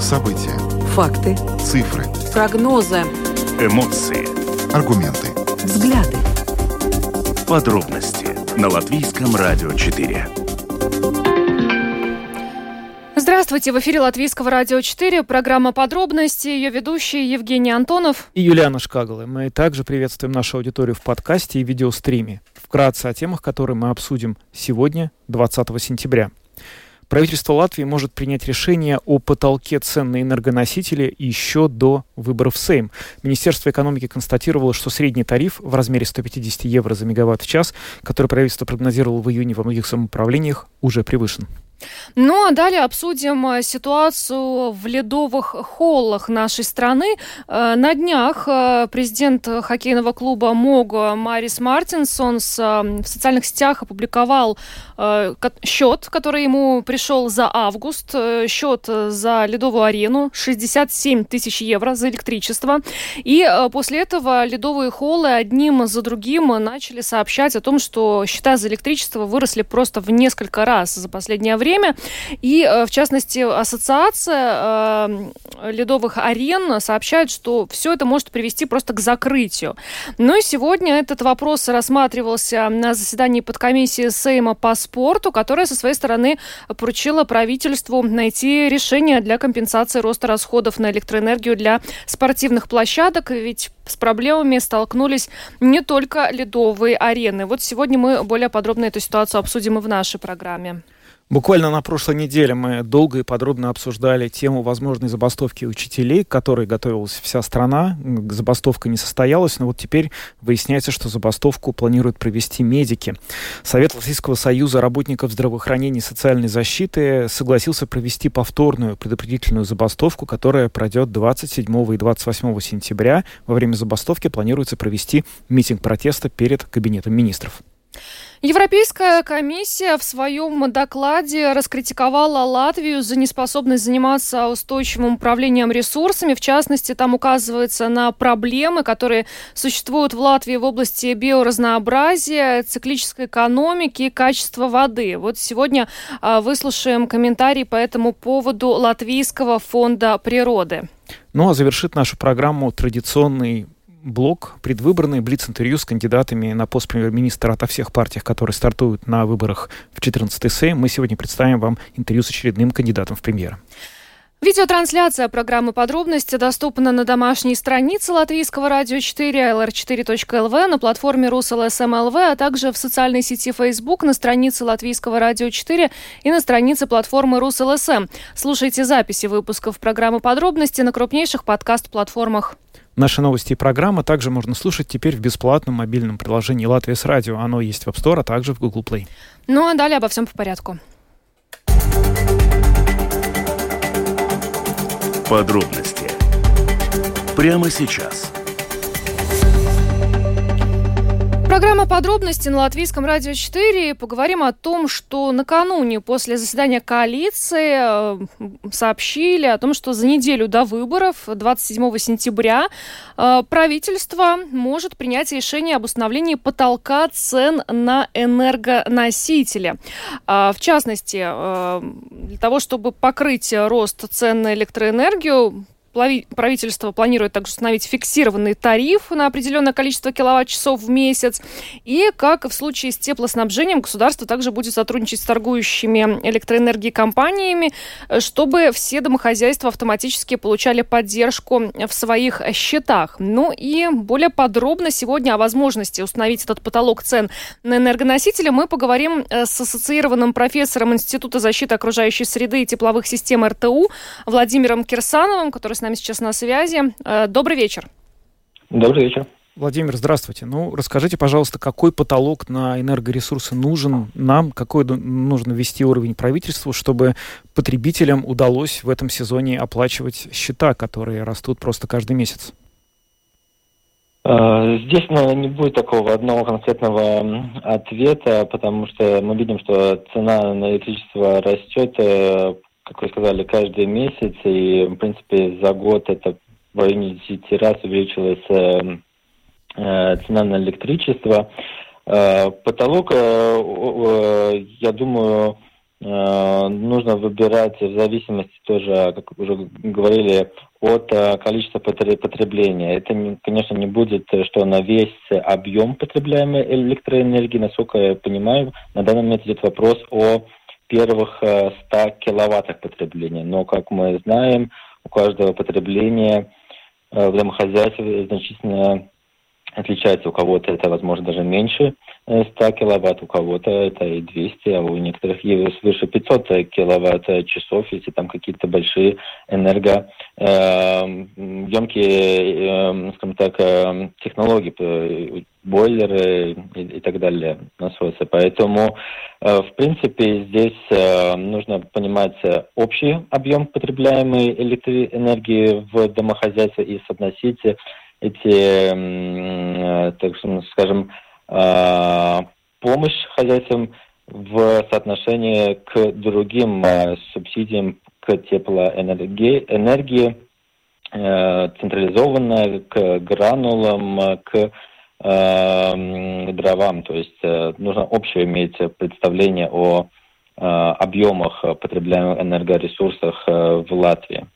События. Факты. Цифры. Прогнозы. Эмоции. Аргументы. Взгляды. Подробности на Латвийском радио 4. Здравствуйте, в эфире Латвийского радио 4, программа «Подробности», ее ведущий Евгений Антонов. И Юлиана Шкагала. Мы также приветствуем нашу аудиторию в подкасте и видеостриме. Вкратце о темах, которые мы обсудим сегодня, 20 сентября. Правительство Латвии может принять решение о потолке цен на энергоносители еще до выборов Сейм. Министерство экономики констатировало, что средний тариф в размере 150 евро за мегаватт в час, который правительство прогнозировало в июне во многих самоуправлениях, уже превышен. Ну а далее обсудим э, ситуацию в ледовых холлах нашей страны. Э, на днях э, президент хоккейного клуба МОГО Марис Мартинсон в социальных сетях опубликовал счет, который ему пришел за август. Счет за ледовую арену 67 тысяч евро за электричество. И после этого ледовые холлы одним за другим начали сообщать о том, что счета за электричество выросли просто в несколько раз за последнее время время. И, э, в частности, ассоциация э, ледовых арен сообщает, что все это может привести просто к закрытию. Ну и сегодня этот вопрос рассматривался на заседании подкомиссии Сейма по спорту, которая со своей стороны поручила правительству найти решение для компенсации роста расходов на электроэнергию для спортивных площадок, ведь с проблемами столкнулись не только ледовые арены. Вот сегодня мы более подробно эту ситуацию обсудим и в нашей программе. Буквально на прошлой неделе мы долго и подробно обсуждали тему возможной забастовки учителей, к которой готовилась вся страна. Забастовка не состоялась, но вот теперь выясняется, что забастовку планируют провести медики. Совет Российского союза работников здравоохранения и социальной защиты согласился провести повторную предупредительную забастовку, которая пройдет 27 и 28 сентября. Во время забастовки планируется провести митинг протеста перед Кабинетом министров. Европейская комиссия в своем докладе раскритиковала Латвию за неспособность заниматься устойчивым управлением ресурсами. В частности, там указывается на проблемы, которые существуют в Латвии в области биоразнообразия, циклической экономики и качества воды. Вот сегодня а, выслушаем комментарий по этому поводу Латвийского фонда природы. Ну а завершит нашу программу традиционный блок предвыборный, блиц-интервью с кандидатами на пост премьер-министра ото всех партий, которые стартуют на выборах в 14-й Сейм. Мы сегодня представим вам интервью с очередным кандидатом в премьеры. Видеотрансляция программы «Подробности» доступна на домашней странице Латвийского радио 4, lr4.lv, на платформе РусЛСМЛВ, а также в социальной сети Facebook, на странице Латвийского радио 4 и на странице платформы РусЛСМ. Слушайте записи выпусков программы «Подробности» на крупнейших подкаст-платформах. Наши новости и программы также можно слушать теперь в бесплатном мобильном приложении «Латвия с радио». Оно есть в App Store, а также в Google Play. Ну а далее обо всем по порядку. Подробности прямо сейчас – Программа «Подробности» на Латвийском радио 4. Поговорим о том, что накануне после заседания коалиции э, сообщили о том, что за неделю до выборов, 27 сентября, э, правительство может принять решение об установлении потолка цен на энергоносители. А, в частности, э, для того, чтобы покрыть рост цен на электроэнергию, Правительство планирует также установить фиксированный тариф на определенное количество киловатт-часов в месяц. И, как в случае с теплоснабжением, государство также будет сотрудничать с торгующими электроэнергией компаниями, чтобы все домохозяйства автоматически получали поддержку в своих счетах. Ну и более подробно сегодня о возможности установить этот потолок цен на энергоносители мы поговорим э, с ассоциированным профессором Института защиты окружающей среды и тепловых систем РТУ Владимиром Кирсановым, который с нами сейчас на связи. Э, добрый вечер. Добрый вечер. Владимир, здравствуйте. Ну, расскажите, пожалуйста, какой потолок на энергоресурсы нужен нам, какой нужно ввести уровень правительству, чтобы потребителям удалось в этом сезоне оплачивать счета, которые растут просто каждый месяц? Э, здесь, наверное, не будет такого одного конкретного ответа, потому что мы видим, что цена на электричество растет э, как вы сказали, каждый месяц, и, в принципе, за год это в районе 10 раз увеличилась э, э, цена на электричество. Э, потолок, э, э, я думаю, нужно выбирать в зависимости тоже, как уже говорили, от количества потребления. Это, конечно, не будет, что на весь объем потребляемой электроэнергии, насколько я понимаю, на данный момент идет вопрос о первых 100 киловаттах потребления. Но, как мы знаем, у каждого потребления в домохозяйстве значительно отличается. У кого-то это, возможно, даже меньше 100 э, киловатт, у кого-то это и 200, а у некоторых и свыше 500 киловатт часов, если там какие-то большие энергоемкие, э, скажем так, э, технологии, бойлеры и так далее, насосы. Поэтому, в принципе, здесь нужно понимать общий объем потребляемой электроэнергии в домохозяйстве и соотносить эти, э, так скажем, э, помощь хозяйствам в соотношении к другим э, субсидиям к теплоэнергии, энергии, централизованная, к гранулам, к дровам. То есть нужно общее иметь представление о объемах потребляемых энергоресурсах в Латвии.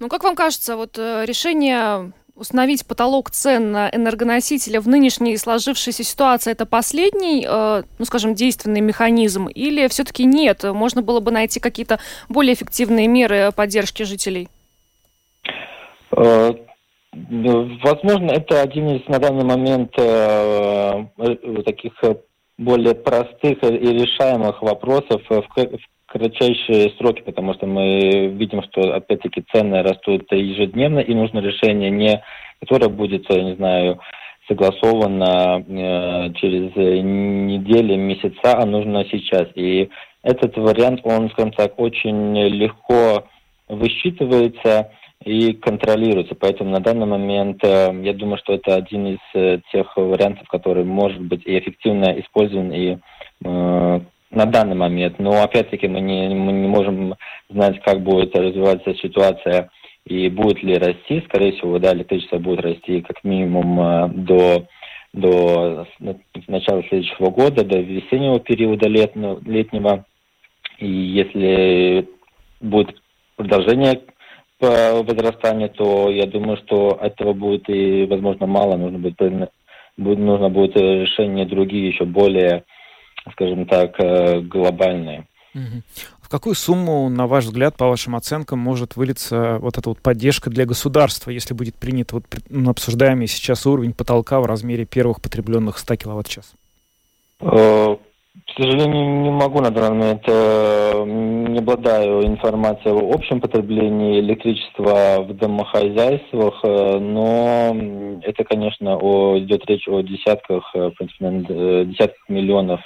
Ну, как вам кажется, вот решение установить потолок цен на энергоносители в нынешней сложившейся ситуации это последний, э, ну, скажем, действенный механизм, или все-таки нет? Можно было бы найти какие-то более эффективные меры поддержки жителей? Э, возможно, это один из на данный момент э, таких более простых и решаемых вопросов в кратчайшие сроки, потому что мы видим, что опять-таки цены растут ежедневно, и нужно решение не, которое будет, я не знаю, согласовано э, через недели, месяца, а нужно сейчас. И этот вариант, он, скажем так, очень легко высчитывается и контролируется. Поэтому на данный момент э, я думаю, что это один из э, тех вариантов, который может быть и эффективно использован, и э, на данный момент. Но опять-таки мы не, мы не можем знать, как будет развиваться ситуация и будет ли расти. Скорее всего, да, электричество будет расти как минимум э, до, до начала следующего года, до весеннего периода летнего, летнего. И если будет продолжение по возрастанию, то я думаю, что этого будет и, возможно, мало. Нужно будет, нужно будет решение другие, еще более скажем так, э, глобальные. В какую сумму, на ваш взгляд, по вашим оценкам, может вылиться вот эта вот поддержка для государства, если будет принят вот ну, обсуждаемый сейчас уровень потолка в размере первых потребленных 100 киловатт-час? Э, к сожалению, не могу на данный момент, не обладаю информацией о общем потреблении электричества в домохозяйствах, но это, конечно, о, идет речь о десятках, в принципе, десятках миллионов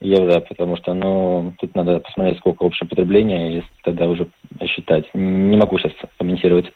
евро, потому что, ну, тут надо посмотреть, сколько общее потребление, и тогда уже считать. Не могу сейчас комментировать.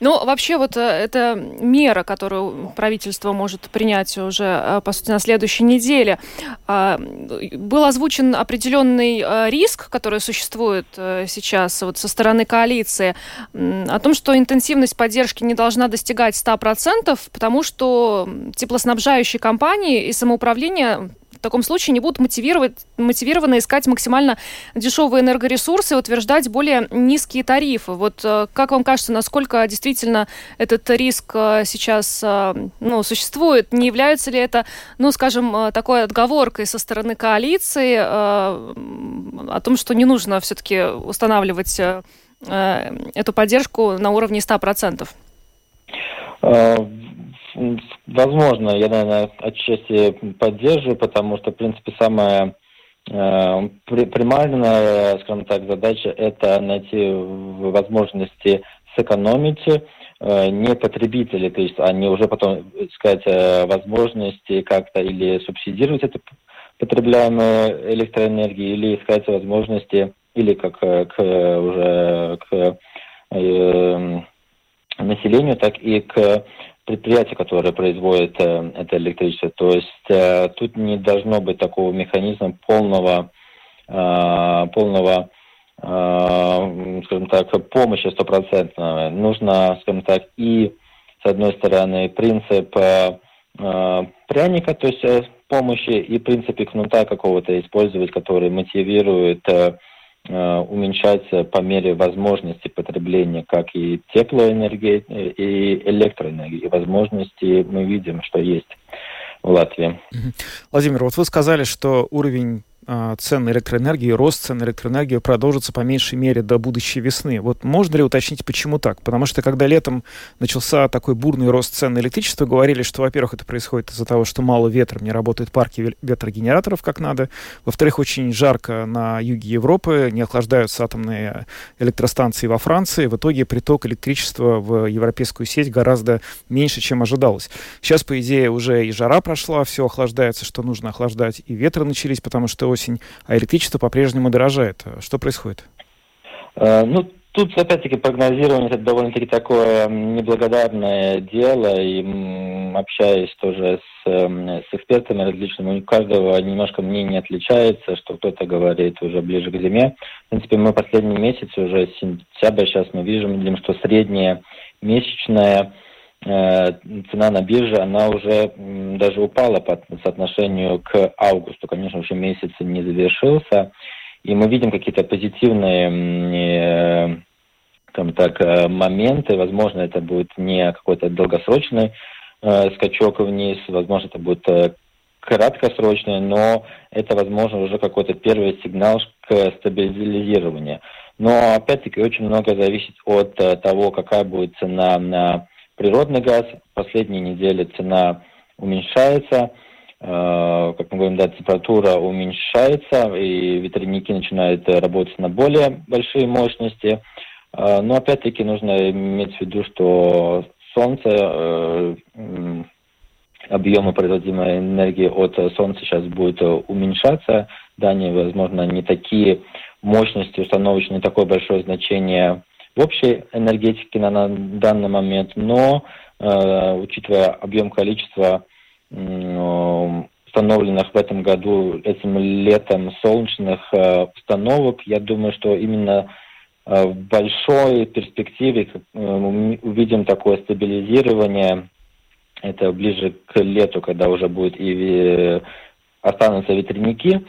Ну, вообще, вот э, эта мера, которую правительство может принять уже, э, по сути, на следующей неделе, а, был озвучен определенный э, риск, который существует сейчас вот со стороны коалиции, о том, что интенсивность поддержки не должна достигать 100%, потому что теплоснабжающие компании и самоуправление в таком случае не будут мотивировать, мотивированы искать максимально дешевые энергоресурсы и утверждать более низкие тарифы. Вот э, как вам кажется, насколько действительно этот риск э, сейчас э, ну, существует? Не является ли это, ну, скажем, такой отговоркой со стороны коалиции о том, что не нужно все-таки устанавливать эту поддержку на уровне 100%? Возможно, я, наверное, отчасти поддерживаю, потому что, в принципе, самая э, примарная, скажем так, задача – это найти возможности сэкономить, э, не потребители, то есть они уже потом искать э, возможности как-то или субсидировать эту потребляемую электроэнергию, или искать возможности, или как э, к, уже к э, населению, так и к предприятия, которые производят э, это электричество. То есть э, тут не должно быть такого механизма полного, э, полного э, скажем так, помощи стопроцентного. Нужно, скажем так, и, с одной стороны, принцип э, э пряника, то есть э, помощи и принципе кнута какого-то использовать, который мотивирует э, э, уменьшаться по мере возможности потребления как и теплоэнергии, и электроэнергии. Возможности мы видим, что есть в Латвии. Владимир, вот вы сказали, что уровень цен на электроэнергию, рост цен на электроэнергию продолжится по меньшей мере до будущей весны. Вот можно ли уточнить, почему так? Потому что когда летом начался такой бурный рост цен на электричество, говорили, что, во-первых, это происходит из-за того, что мало ветра, не работают парки ветрогенераторов как надо. Во-вторых, очень жарко на юге Европы, не охлаждаются атомные электростанции во Франции. В итоге приток электричества в европейскую сеть гораздо меньше, чем ожидалось. Сейчас, по идее, уже и жара прошла, все охлаждается, что нужно охлаждать, и ветры начались, потому что осень, а электричество по-прежнему дорожает. Что происходит? Э, ну, тут, опять-таки, прогнозирование это довольно-таки такое неблагодарное дело, и общаясь тоже с, эм, с экспертами различными, у каждого немножко мнение отличается, что кто-то говорит уже ближе к зиме. В принципе, мы последний месяц, уже сентябрь, сейчас мы видим, видим что средняя месячная Э, цена на бирже, она уже даже упала по соотношению к августу. Конечно, уже месяц не завершился. И мы видим какие-то позитивные э, скажем так, э, моменты. Возможно, это будет не какой-то долгосрочный скачок вниз, возможно, это будет краткосрочный, но это, возможно, уже какой-то первый сигнал к стабилизированию. Но, опять-таки, очень много зависит от того, какая будет цена на природный газ. Последние недели цена уменьшается, э, как мы говорим, да, температура уменьшается, и ветряники начинают работать на более большие мощности. Э, но опять-таки нужно иметь в виду, что солнце, э, объемы производимой энергии от солнца сейчас будет уменьшаться. Да, они, возможно, не такие мощности установочные, не такое большое значение в общей энергетике на, данный момент, но э, учитывая объем количества э, установленных в этом году, этим летом солнечных э, установок, я думаю, что именно э, в большой перспективе э, мы увидим такое стабилизирование. Это ближе к лету, когда уже будет и э, останутся ветряники,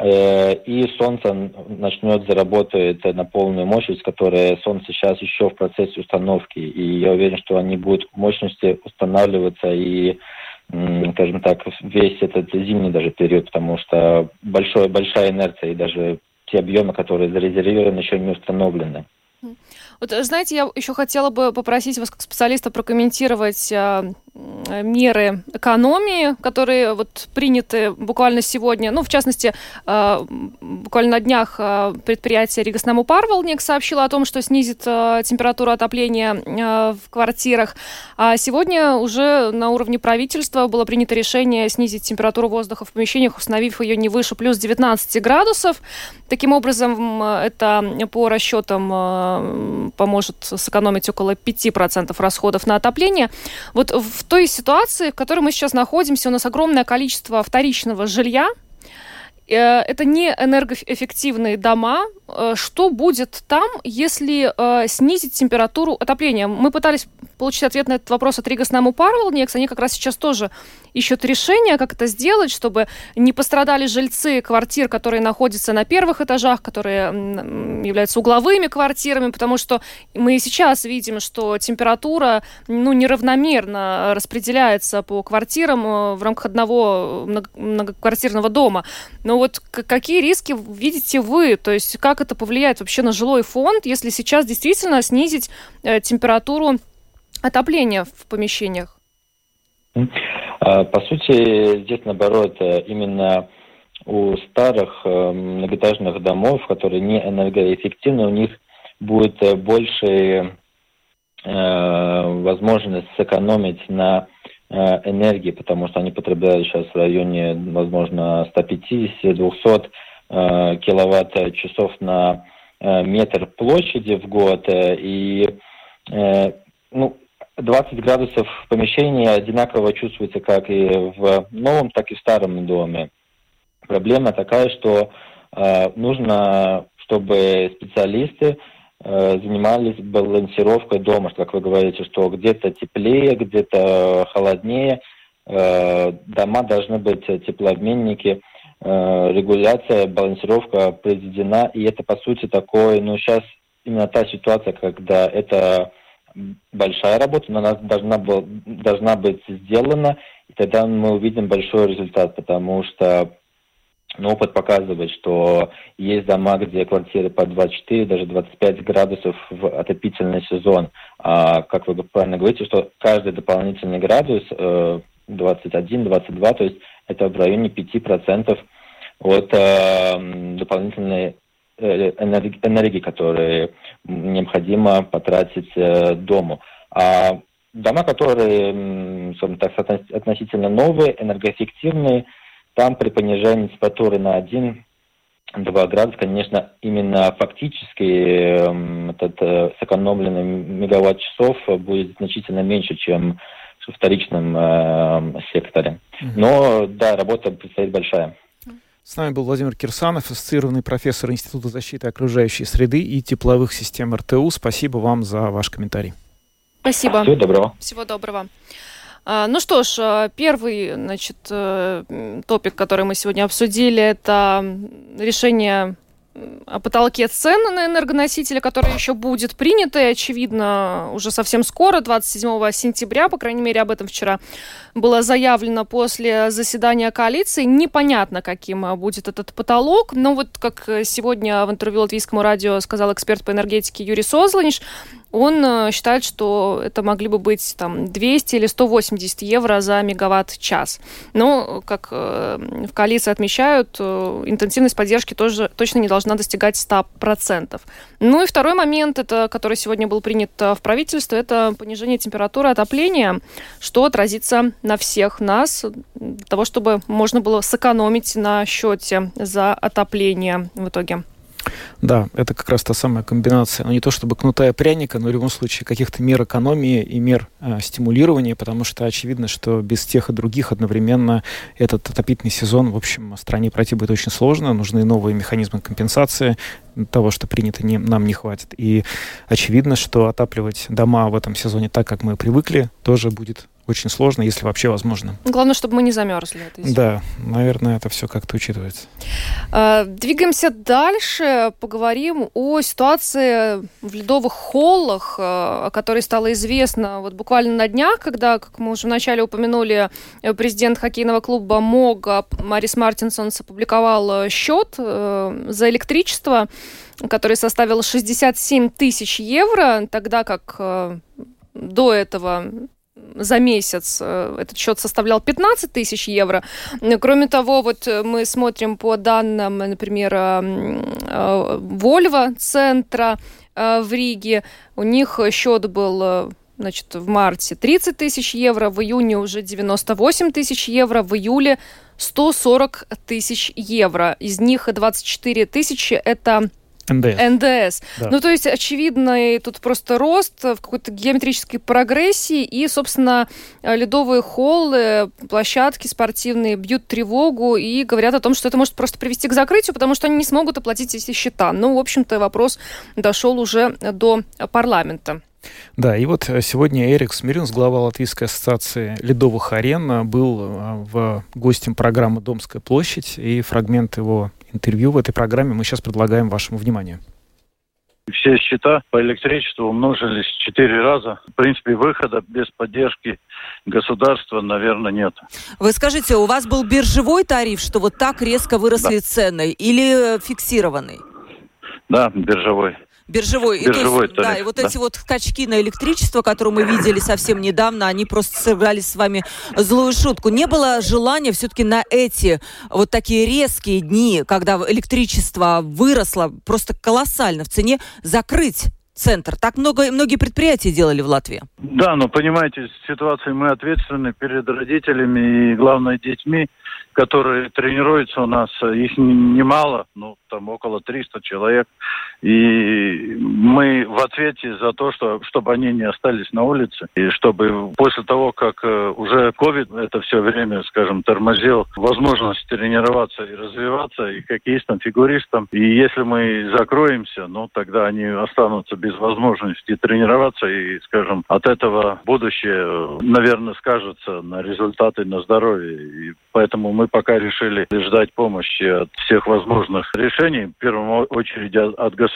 и солнце начнет заработать на полную мощность, которая солнце сейчас еще в процессе установки. И я уверен, что они будут мощности устанавливаться и скажем так, весь этот зимний даже период, потому что большой, большая инерция и даже те объемы, которые зарезервированы, еще не установлены. Вот, знаете, я еще хотела бы попросить вас как специалиста прокомментировать э, меры экономии, которые вот приняты буквально сегодня. Ну, в частности, э, буквально на днях э, предприятие Ригоснаму Парвелник сообщило о том, что снизит э, температуру отопления э, в квартирах. А сегодня уже на уровне правительства было принято решение снизить температуру воздуха в помещениях, установив ее не выше плюс 19 градусов. Таким образом, это по расчетам э, поможет сэкономить около 5% расходов на отопление. Вот в той ситуации, в которой мы сейчас находимся, у нас огромное количество вторичного жилья, это не энергоэффективные дома. Э, что будет там, если э, снизить температуру отопления? Мы пытались получить ответ на этот вопрос от Рига Снаму Парвелникс. Они как раз сейчас тоже ищут решение, как это сделать, чтобы не пострадали жильцы квартир, которые находятся на первых этажах, которые являются угловыми квартирами, потому что мы сейчас видим, что температура ну, неравномерно распределяется по квартирам э, в рамках одного многоквартирного дома. Но вот какие риски видите вы? То есть как это повлияет вообще на жилой фонд, если сейчас действительно снизить э, температуру отопления в помещениях? А, по сути, здесь наоборот, э, именно у старых э, многоэтажных домов, которые не энергоэффективны, у них будет больше возможность сэкономить на энергии, потому что они потребляют сейчас в районе, возможно, 150-200 киловатт-часов на метр площади в год. И ну, 20 градусов в помещении одинаково чувствуется как и в новом, так и в старом доме. Проблема такая, что э, нужно, чтобы специалисты э, занимались балансировкой дома, как вы говорите, что где-то теплее, где-то холоднее. э, дома должны быть теплообменники, э, регуляция, балансировка произведена, и это, по сути, такой, ну, сейчас именно та ситуация, когда это большая работа, но она должна, был, должна быть сделана, и тогда мы увидим большой результат, потому что ну, опыт показывает, что есть дома, где квартиры по 24, даже 25 градусов в отопительный сезон. А, как вы правильно говорите, что каждый дополнительный градус э, 21-22, то есть это в районе 5% от э, дополнительной э, энергии, энергии, которые необходимо потратить э, дому. А дома, которые, скажем так, относительно новые, энергоэффективные, там при понижении температуры на 1-2 градуса, конечно, именно фактически э, этот э, сэкономленный мегаватт-часов будет значительно меньше, чем в вторичном э, секторе. Но, да, работа предстоит большая. С нами был Владимир Кирсанов, ассоциированный профессор Института защиты окружающей среды и тепловых систем РТУ. Спасибо вам за ваш комментарий. Спасибо. Всего доброго. Всего доброго. А, ну что ж, а, первый, значит, э, топик, который мы сегодня обсудили, это решение о потолке цен на энергоносители, которое еще будет принято, и, очевидно, уже совсем скоро, 27 сентября, по крайней мере, об этом вчера было заявлено после заседания коалиции. Непонятно, каким будет этот потолок, но вот как сегодня в интервью Латвийскому радио сказал эксперт по энергетике Юрий Созланиш, он э, считает, что это могли бы быть там 200 или 180 евро за мегаватт-час. Но, как э, в коалиции отмечают, э, интенсивность поддержки тоже точно не должна достигать 100%. Ну и второй момент, это, который сегодня был принят в правительстве, это понижение температуры отопления, что отразится на всех нас, для того, чтобы можно было сэкономить на счете за отопление в итоге. Да, это как раз та самая комбинация, ну не то чтобы кнута и пряника, но в любом случае каких-то мер экономии и мер э, стимулирования, потому что очевидно, что без тех и других одновременно этот отопительный сезон, в общем, стране пройти будет очень сложно, нужны новые механизмы компенсации. Того, что принято, не, нам не хватит. И очевидно, что отапливать дома в этом сезоне так, как мы привыкли, тоже будет очень сложно, если вообще возможно. Главное, чтобы мы не замерзли. Да, наверное, это все как-то учитывается. А, двигаемся дальше. Поговорим о ситуации в ледовых холлах, а, о которой стало известно вот буквально на днях, когда, как мы уже вначале упомянули, президент хоккейного клуба МОГА Марис Мартинсон опубликовал э, счет э, за электричество, который составил 67 тысяч евро, тогда как э, до этого за месяц э, этот счет составлял 15 тысяч евро. Кроме того, вот э, мы смотрим по данным, например, Volvo центра э, в Риге. У них счет был значит, в марте 30 тысяч евро, в июне уже 98 тысяч евро, в июле 140 тысяч евро. Из них 24 тысячи – это НДС. НДС. Да. Ну, то есть, очевидно, тут просто рост в какой-то геометрической прогрессии, и, собственно, ледовые холлы, площадки спортивные бьют тревогу и говорят о том, что это может просто привести к закрытию, потому что они не смогут оплатить эти счета. Ну, в общем-то, вопрос дошел уже до парламента. Да, и вот э, сегодня Эрик Смирюнс, глава Латвийской ассоциации ледовых арен, э, был э, в гостем программы «Домская площадь», и фрагмент его интервью в этой программе мы сейчас предлагаем вашему вниманию. Все счета по электричеству умножились в четыре раза. В принципе, выхода без поддержки государства, наверное, нет. Вы скажите, у вас был биржевой тариф, что вот так резко выросли да. цены, или фиксированный? Да, биржевой. Биржевой. Биржевой и, есть, тариф, да, и вот да. эти вот скачки на электричество, которые мы видели совсем недавно, они просто сыграли с вами злую шутку. Не было желания все-таки на эти вот такие резкие дни, когда электричество выросло просто колоссально в цене, закрыть центр. Так много, многие предприятия делали в Латвии. Да, но понимаете, ситуации мы ответственны перед родителями и, главное, детьми, которые тренируются у нас. Их немало, ну, там около 300 человек. И мы в ответе за то, что, чтобы они не остались на улице, и чтобы после того, как э, уже COVID это все время, скажем, тормозил возможность тренироваться и развиваться и хоккеистам, фигуристам, и если мы закроемся, ну, тогда они останутся без возможности тренироваться, и, скажем, от этого будущее, наверное, скажется на результаты на здоровье. И поэтому мы пока решили ждать помощи от всех возможных решений, в первую очередь от государства,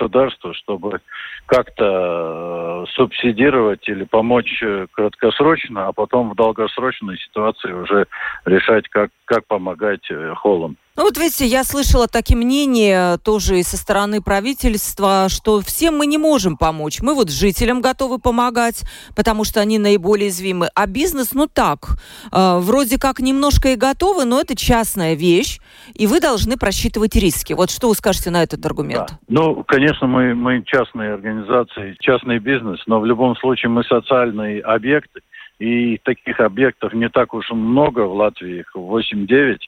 чтобы как-то э, субсидировать или помочь э, краткосрочно, а потом в долгосрочной ситуации уже решать, как, как помогать э, холлам. Ну вот видите, я слышала такие мнения тоже и со стороны правительства, что всем мы не можем помочь. Мы вот жителям готовы помогать, потому что они наиболее уязвимы. А бизнес, ну так, э, вроде как немножко и готовы, но это частная вещь, и вы должны просчитывать риски. Вот что вы скажете на этот аргумент? Да. Ну, конечно, мы, мы частные организации, частный бизнес, но в любом случае мы социальные объекты. И таких объектов не так уж много в Латвии, их 8-9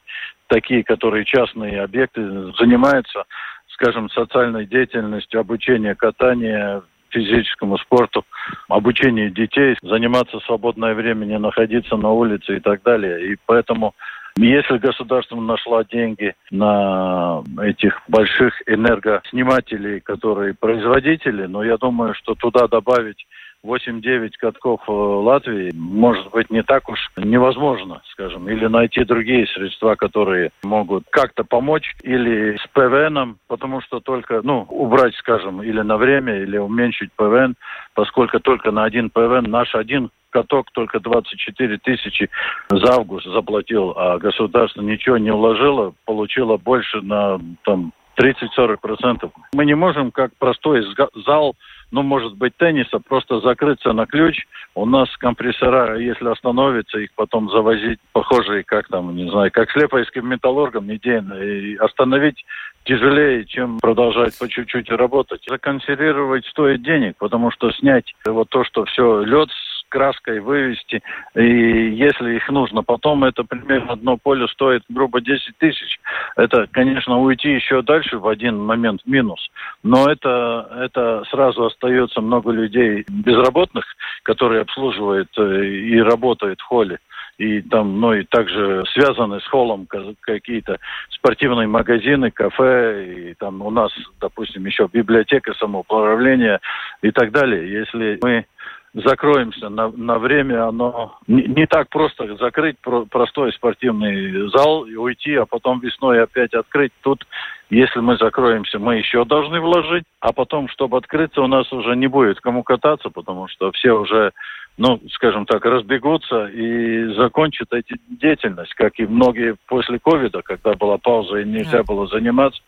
такие, которые частные объекты занимаются, скажем, социальной деятельностью, обучение катания, физическому спорту, обучение детей, заниматься свободное время, не находиться на улице и так далее. И поэтому если государство нашло деньги на этих больших энергоснимателей, которые производители, но я думаю, что туда добавить 8-9 катков э, Латвии может быть не так уж невозможно, скажем, или найти другие средства, которые могут как-то помочь, или с ПВНом, потому что только, ну, убрать, скажем, или на время, или уменьшить ПВН, поскольку только на один ПВН наш один каток только 24 тысячи за август заплатил, а государство ничего не вложило, получило больше на там 30-40%. Мы не можем, как простой зал ну, может быть, тенниса, просто закрыться на ключ. У нас компрессора, если остановится, их потом завозить, похожие, как там, не знаю, как с лепойским металлургом, идейно. И остановить тяжелее, чем продолжать по чуть-чуть работать. Законсервировать стоит денег, потому что снять вот то, что все лед краской вывести, и если их нужно. Потом это примерно одно поле стоит грубо 10 тысяч. Это, конечно, уйти еще дальше в один момент минус. Но это, это сразу остается много людей безработных, которые обслуживают э, и работают в холле и там, ну и также связаны с холлом какие-то спортивные магазины, кафе, и там у нас, допустим, еще библиотека самоуправления и так далее. Если мы закроемся на, на время, оно не, не так просто закрыть про, простой спортивный зал и уйти, а потом весной опять открыть. Тут, если мы закроемся, мы еще должны вложить, а потом, чтобы открыться, у нас уже не будет кому кататься, потому что все уже ну, скажем так, разбегутся и закончат эти деятельность, как и многие после ковида, когда была пауза и нельзя было заниматься.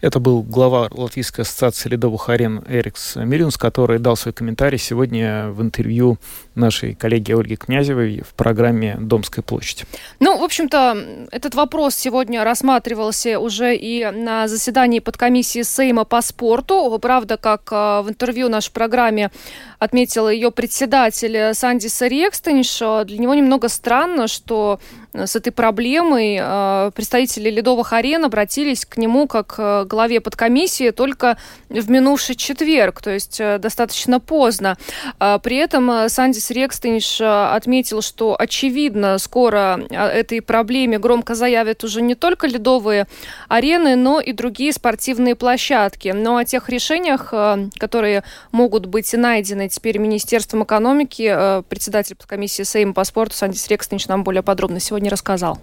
Это был глава Латвийской ассоциации ледовых арен Эрикс Мирюнс, который дал свой комментарий сегодня в интервью нашей коллеги Ольги Князевой в программе «Домская площадь». Ну, в общем-то, этот вопрос сегодня рассматривался уже и на заседании подкомиссии Сейма по спорту. Правда, как а, в интервью нашей программе отметила ее председатель Санди Сарекстенш, для него немного странно, что с этой проблемой а, представители ледовых арен обратились к нему как к главе подкомиссии только в минувший четверг, то есть э, достаточно поздно. А, при этом э, Сандис Рекстенш э, отметил, что очевидно скоро этой проблеме громко заявят уже не только ледовые арены, но и другие спортивные площадки. Но о тех решениях, которые могут быть найдены теперь Министерством экономики, председатель подкомиссии Сейма по спорту Сандис Рекстенш нам более подробно сегодня рассказал.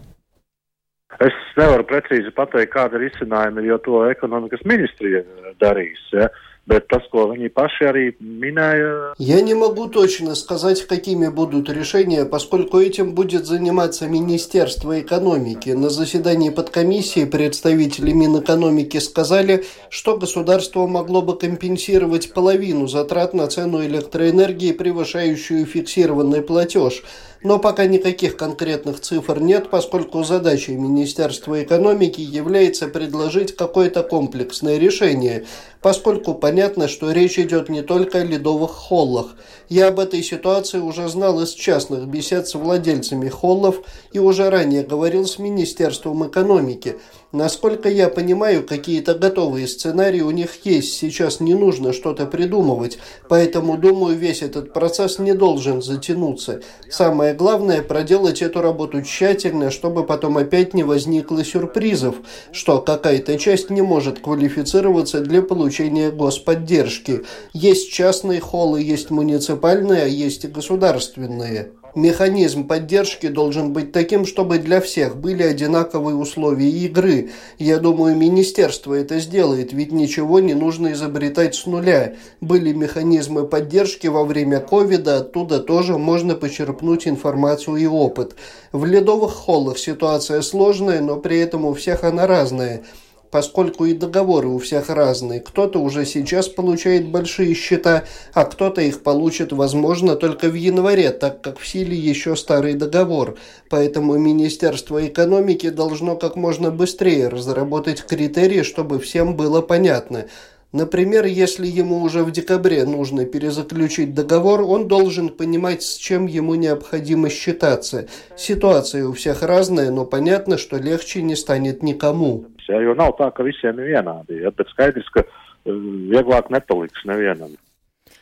Es nevaru precīzi pateikt, kāda ir izcinājuma, jo to ekonomikas ministrija darīs. Ja. Bet tas, ko они паши arī minēja... Я не могу точно сказать, какими будут решения, поскольку этим будет заниматься Министерство экономики. На заседании подкомиссии представители Минэкономики сказали, что государство могло бы компенсировать половину затрат на цену электроэнергии, превышающую фиксированный платеж – но пока никаких конкретных цифр нет, поскольку задачей Министерства экономики является предложить какое-то комплексное решение, поскольку понятно, что речь идет не только о ледовых холлах. Я об этой ситуации уже знал из частных бесед с владельцами холлов и уже ранее говорил с Министерством экономики. Насколько я понимаю, какие-то готовые сценарии у них есть. Сейчас не нужно что-то придумывать. Поэтому, думаю, весь этот процесс не должен затянуться. Самое главное – проделать эту работу тщательно, чтобы потом опять не возникло сюрпризов, что какая-то часть не может квалифицироваться для получения господдержки. Есть частные холлы, есть муниципальные, а есть и государственные. Механизм поддержки должен быть таким, чтобы для всех были одинаковые условия игры. Я думаю, министерство это сделает, ведь ничего не нужно изобретать с нуля. Были механизмы поддержки во время ковида, оттуда тоже можно почерпнуть информацию и опыт. В ледовых холлах ситуация сложная, но при этом у всех она разная поскольку и договоры у всех разные. Кто-то уже сейчас получает большие счета, а кто-то их получит, возможно, только в январе, так как в силе еще старый договор. Поэтому Министерство экономики должно как можно быстрее разработать критерии, чтобы всем было понятно. Например, если ему уже в декабре нужно перезаключить договор, он должен понимать, с чем ему необходимо считаться. Ситуация у всех разная, но понятно, что легче не станет никому. Ja, jo nav tā, ka visiem ir vienādi, ja, bet skaidrs, ka vieglāk nepaliks nevienam.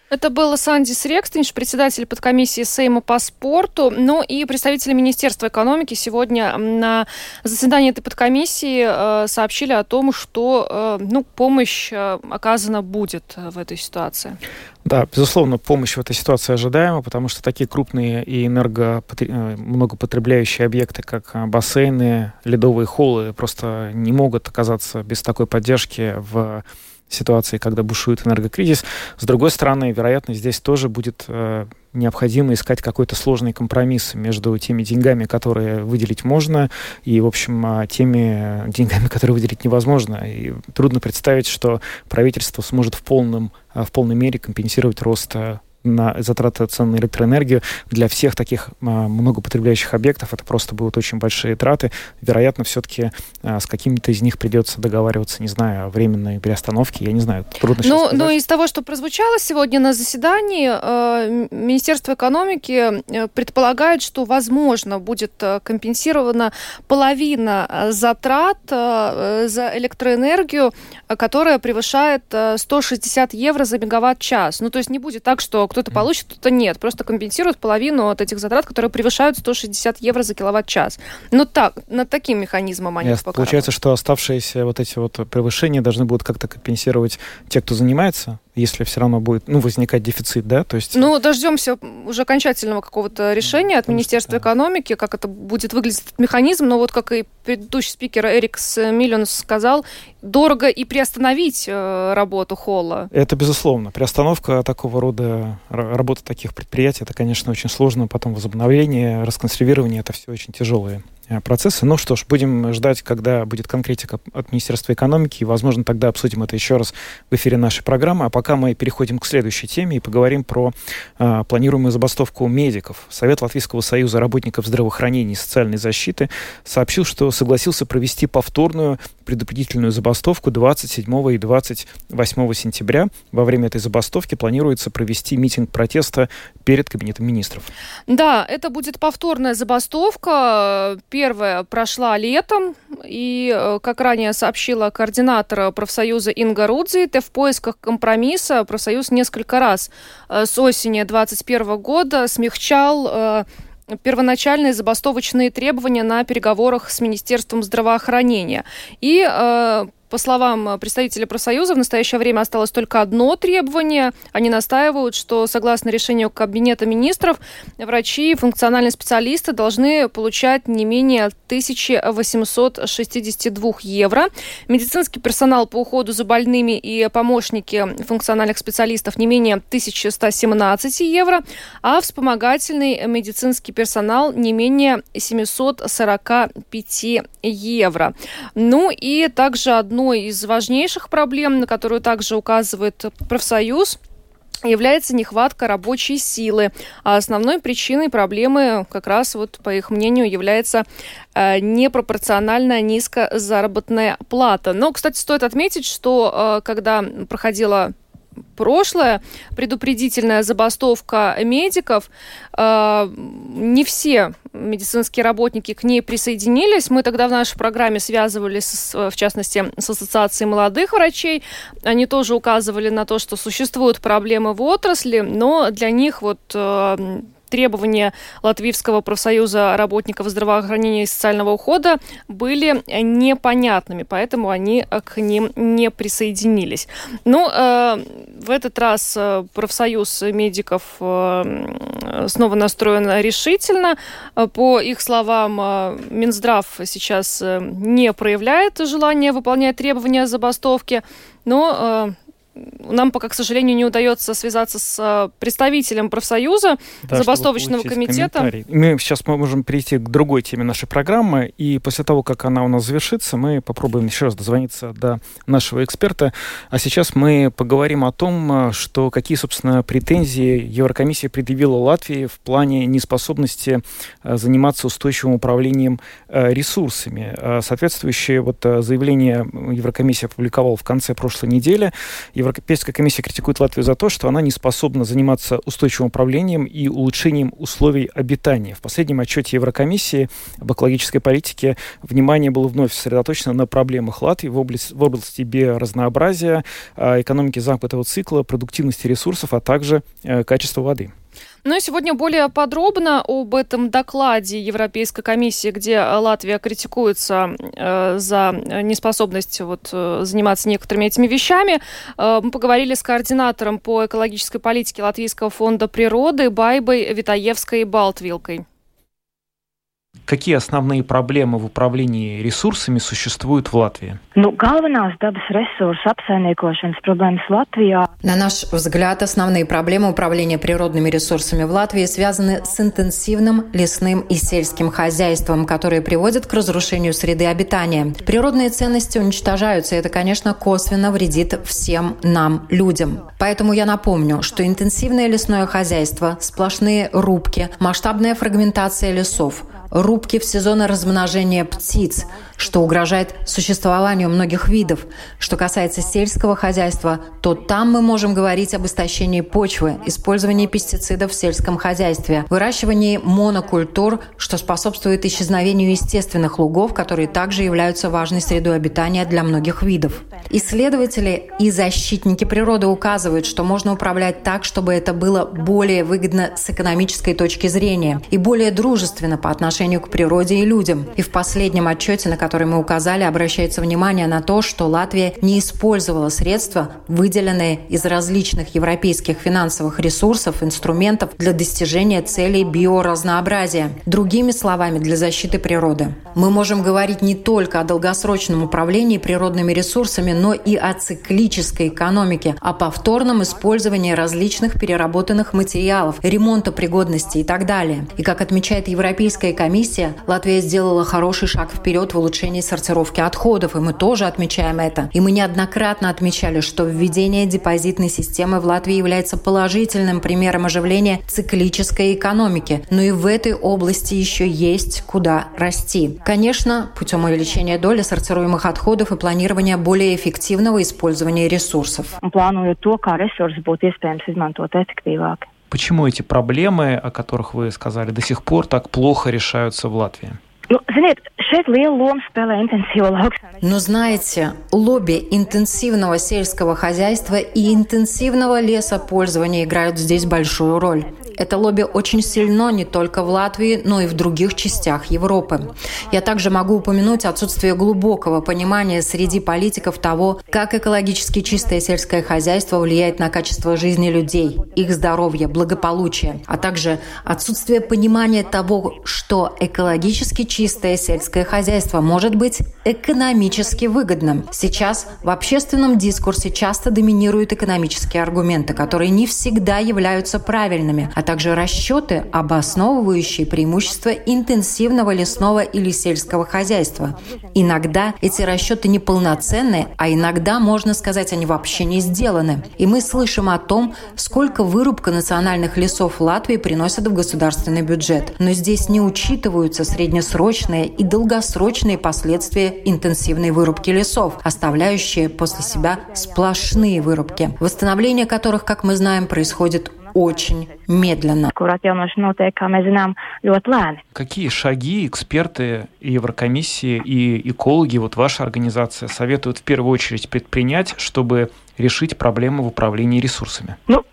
Это был Сандис Рекстинш, председатель подкомиссии Сейма по спорту. Ну и представители Министерства экономики сегодня на заседании этой подкомиссии э, сообщили о том, что э, ну, помощь э, оказана будет в этой ситуации. Да, безусловно, помощь в этой ситуации ожидаема, потому что такие крупные и энерго многопотребляющие объекты, как бассейны, ледовые холлы, просто не могут оказаться без такой поддержки в ситуации, когда бушует энергокризис. С другой стороны, вероятно, здесь тоже будет э, необходимо искать какой-то сложный компромисс между теми деньгами, которые выделить можно, и, в общем, а, теми деньгами, которые выделить невозможно. И трудно представить, что правительство сможет в, полном, а, в полной мере компенсировать рост э, на затраты цен на электроэнергию для всех таких а, многопотребляющих объектов это просто будут очень большие траты. Вероятно, все-таки а, с какими-то из них придется договариваться, не знаю, о временной переостановке. Я не знаю, трудно ну, сказать. Ну, из того, что прозвучало сегодня на заседании, э, Министерство экономики э, предполагает, что, возможно, будет э, компенсирована половина затрат за электроэнергию, которая превышает 160 евро за мегаватт-час. Ну, то есть не будет так, что кто-то получит, кто-то нет. Просто компенсируют половину от этих затрат, которые превышают 160 евро за киловатт-час. Ну так, над таким механизмом они пока Получается, что оставшиеся вот эти вот превышения должны будут как-то компенсировать те, кто занимается если все равно будет ну, возникать дефицит, да? То есть... Ну, дождемся уже окончательного какого-то решения от Министерства что, экономики, как это будет выглядеть этот механизм. Но вот как и предыдущий спикер Эрикс Миллионс сказал, дорого и приостановить э, работу холла. Это безусловно. Приостановка такого рода работы таких предприятий, это, конечно, очень сложно. Потом возобновление, расконсервирование, это все очень тяжелые процессы. Ну что ж, будем ждать, когда будет конкретика от Министерства экономики, и, возможно, тогда обсудим это еще раз в эфире нашей программы. А пока мы переходим к следующей теме и поговорим про э, планируемую забастовку медиков. Совет Латвийского союза работников здравоохранения и социальной защиты сообщил, что согласился провести повторную предупредительную забастовку 27 и 28 сентября. Во время этой забастовки планируется провести митинг протеста перед Кабинетом министров. Да, это будет повторная забастовка. Первая прошла летом, и, э, как ранее сообщила координатор профсоюза Инга Рудзит, в поисках компромисса профсоюз несколько раз э, с осени 2021 года смягчал э, первоначальные забастовочные требования на переговорах с Министерством здравоохранения. И по словам э, представителя профсоюза, в настоящее время осталось только одно требование. Они настаивают, что согласно решению Кабинета министров, врачи и функциональные специалисты должны получать не менее 1862 евро. Медицинский персонал по уходу за больными и помощники функциональных специалистов не менее 1117 евро, а вспомогательный медицинский персонал не менее 745 евро. Ну и также одно одной из важнейших проблем, на которую также указывает профсоюз, является нехватка рабочей силы. А основной причиной проблемы как раз, вот, по их мнению, является э, непропорционально низкая заработная плата. Но, кстати, стоит отметить, что э, когда проходила прошлое, предупредительная забастовка медиков, э, не все медицинские работники к ней присоединились. Мы тогда в нашей программе связывались, в частности, с Ассоциацией молодых врачей. Они тоже указывали на то, что существуют проблемы в отрасли, но для них вот требования Латвийского профсоюза работников здравоохранения и социального ухода были непонятными, поэтому они к ним не присоединились. Ну, э, в этот раз э, профсоюз медиков э, снова настроен решительно. По их словам, э, Минздрав сейчас э, не проявляет желания выполнять требования забастовки, но э, нам пока, к сожалению, не удается связаться с э, представителем профсоюза да, забастовочного комитета. Мы сейчас можем перейти к другой теме нашей программы, и после того, как она у нас завершится, мы попробуем еще раз дозвониться до нашего эксперта. А сейчас мы поговорим о том, э, что какие, собственно, претензии Еврокомиссия предъявила Латвии в плане неспособности э, заниматься устойчивым управлением ресурсами. Соответствующее вот заявление Еврокомиссия опубликовала в конце прошлой недели. Европейская комиссия критикует Латвию за то, что она не способна заниматься устойчивым управлением и улучшением условий обитания. В последнем отчете Еврокомиссии об экологической политике внимание было вновь сосредоточено на проблемах Латвии в области, в области биоразнообразия, а, экономики замкнутого цикла, продуктивности ресурсов, а также э, качества воды. Ну и сегодня более подробно об этом докладе Европейской комиссии, где Латвия критикуется э, за неспособность вот, э, заниматься некоторыми этими вещами. Э, мы поговорили с координатором по экологической политике Латвийского фонда природы Байбой Витаевской-Балтвилкой. Какие основные проблемы в управлении ресурсами существуют в Латвии? Ну, главные dabas ресурсы apsaimniekošanas проблемы в Латвии. На наш взгляд, основные проблемы управления природными ресурсами в Латвии связаны с интенсивным лесным и сельским хозяйством, которые приводят к разрушению среды обитания. Природные ценности уничтожаются, и это, конечно, косвенно вредит всем нам, людям. Поэтому я напомню, что интенсивное лесное хозяйство, сплошные рубки, масштабная фрагментация лесов – рубки в сезон размножения птиц, что угрожает существованию многих видов. Что касается сельского хозяйства, то там мы можем говорить об истощении почвы, использовании пестицидов в сельском хозяйстве, выращивании монокультур, что способствует исчезновению естественных лугов, которые также являются важной средой обитания для многих видов. Исследователи и защитники природы указывают, что можно управлять так, чтобы это было более выгодно с экономической точки зрения и более дружественно по отношению к природе и людям. И в последнем отчете, на который мы указали, обращается внимание на то, что Латвия не использовала средства, выделенные из различных европейских финансовых ресурсов, инструментов для достижения целей биоразнообразия. Другими словами, для защиты природы. Мы можем говорить не только о долгосрочном управлении природными ресурсами, но и о циклической экономике, о повторном использовании различных переработанных материалов, ремонта пригодности и так далее. И как отмечает Европейская комиссия, Латвия сделала хороший шаг вперед в улучшении сортировки отходов, и мы тоже отмечаем это. И мы неоднократно отмечали, что введение депозитной системы в Латвии является положительным примером оживления циклической экономики, но и в этой области еще есть куда расти. Конечно, путем увеличения доли сортируемых отходов и планирования более эффективного использования ресурсов. Планируют то, как ресурсы будут эффективāk. Почему эти проблемы, о которых вы сказали, до сих пор так плохо решаются в Латвии? Ну, но знаете, лобби интенсивного сельского хозяйства и интенсивного лесопользования играют здесь большую роль. Это лобби очень сильно не только в Латвии, но и в других частях Европы. Я также могу упомянуть отсутствие глубокого понимания среди политиков того, как экологически чистое сельское хозяйство влияет на качество жизни людей, их здоровье, благополучие, а также отсутствие понимания того, что экологически чистое сельское хозяйство может быть экономически выгодным. Сейчас в общественном дискурсе часто доминируют экономические аргументы, которые не всегда являются правильными, а также расчеты, обосновывающие преимущества интенсивного лесного или сельского хозяйства. Иногда эти расчеты неполноценны, а иногда, можно сказать, они вообще не сделаны. И мы слышим о том, сколько вырубка национальных лесов Латвии приносит в государственный бюджет. Но здесь не учитываются среднесрочные и долгосрочные последствия интенсивной вырубки лесов, оставляющие после себя сплошные вырубки, восстановление которых, как мы знаем, происходит очень медленно. Какие шаги эксперты Еврокомиссии и экологи, вот ваша организация, советуют в первую очередь предпринять, чтобы решить проблему в управлении ресурсами? Ну,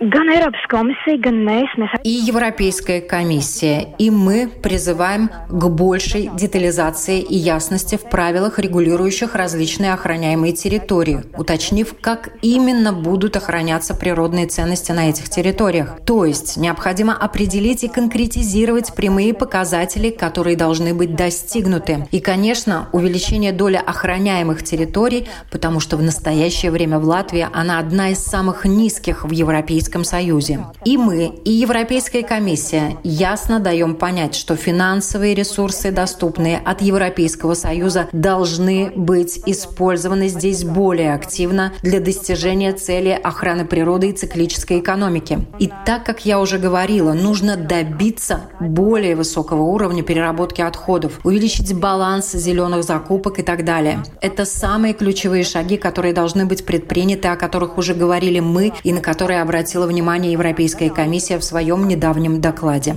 и Европейская комиссия, и мы призываем к большей детализации и ясности в правилах, регулирующих различные охраняемые территории, уточнив, как именно будут охраняться природные ценности на этих территориях. То есть необходимо определить и конкретизировать прямые показатели, которые должны быть достигнуты. И, конечно, увеличение доли охраняемых территорий, потому что в настоящее время в Латвии она одна из самых низких в Европейском Союзе. И мы, и Европейская комиссия ясно даем понять, что финансовые ресурсы, доступные от Европейского Союза, должны быть использованы здесь более активно для достижения цели охраны природы и циклической экономики. И так как я уже говорила, нужно добиться более высокого уровня переработки отходов, увеличить баланс зеленых закупок и так далее. Это самые ключевые шаги, которые должны быть предприняты, которых уже говорили мы и на которые обратила внимание Европейская комиссия в своем недавнем докладе.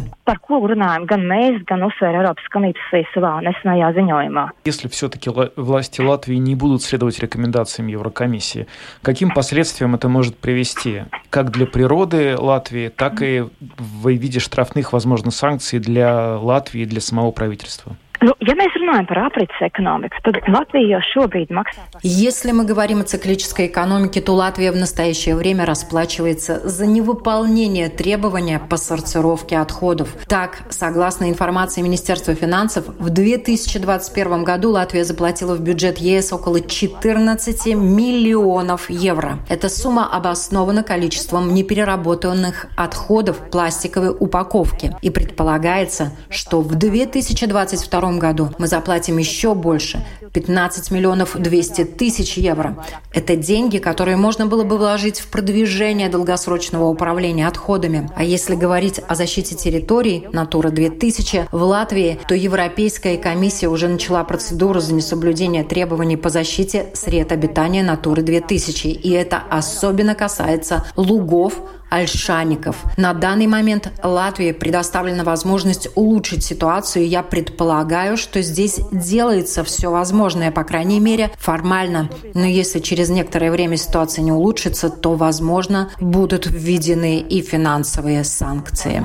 Если все-таки власти Латвии не будут следовать рекомендациям Еврокомиссии, каким последствиям это может привести? Как для природы Латвии, так и в виде штрафных, возможно, санкций для Латвии и для самого правительства? Nu, ja mēs runājam par aprits ekonomiku, tad Латвия šobrīd maksā. Если мы говорим о циклической экономике, то Латвия в настоящее время расплачивается за невыполнение требования по сортировке отходов. Так, согласно информации Министерства финансов, в 2021 году Латвия заплатила в бюджет ЕС около 14 миллионов евро. Эта сумма обоснована количеством непереработанных отходов пластиковой упаковки. И предполагается, что в 2022 году мы заплатим еще больше – 15 миллионов 200 тысяч евро. Это деньги, которые можно было бы вложить в продвижение долгосрочного управления отходами. А если говорить о защите территорий Натура 2000 в Латвии, то Европейская комиссия уже начала процедуру за несоблюдение требований по защите сред обитания Натуры 2000. И это особенно касается лугов, альшаников. На данный момент Латвии предоставлена возможность улучшить ситуацию, я предполагаю, что здесь делается все возможное, по крайней мере, формально. Но если через некоторое время ситуация не улучшится, то, возможно, будут введены и финансовые санкции.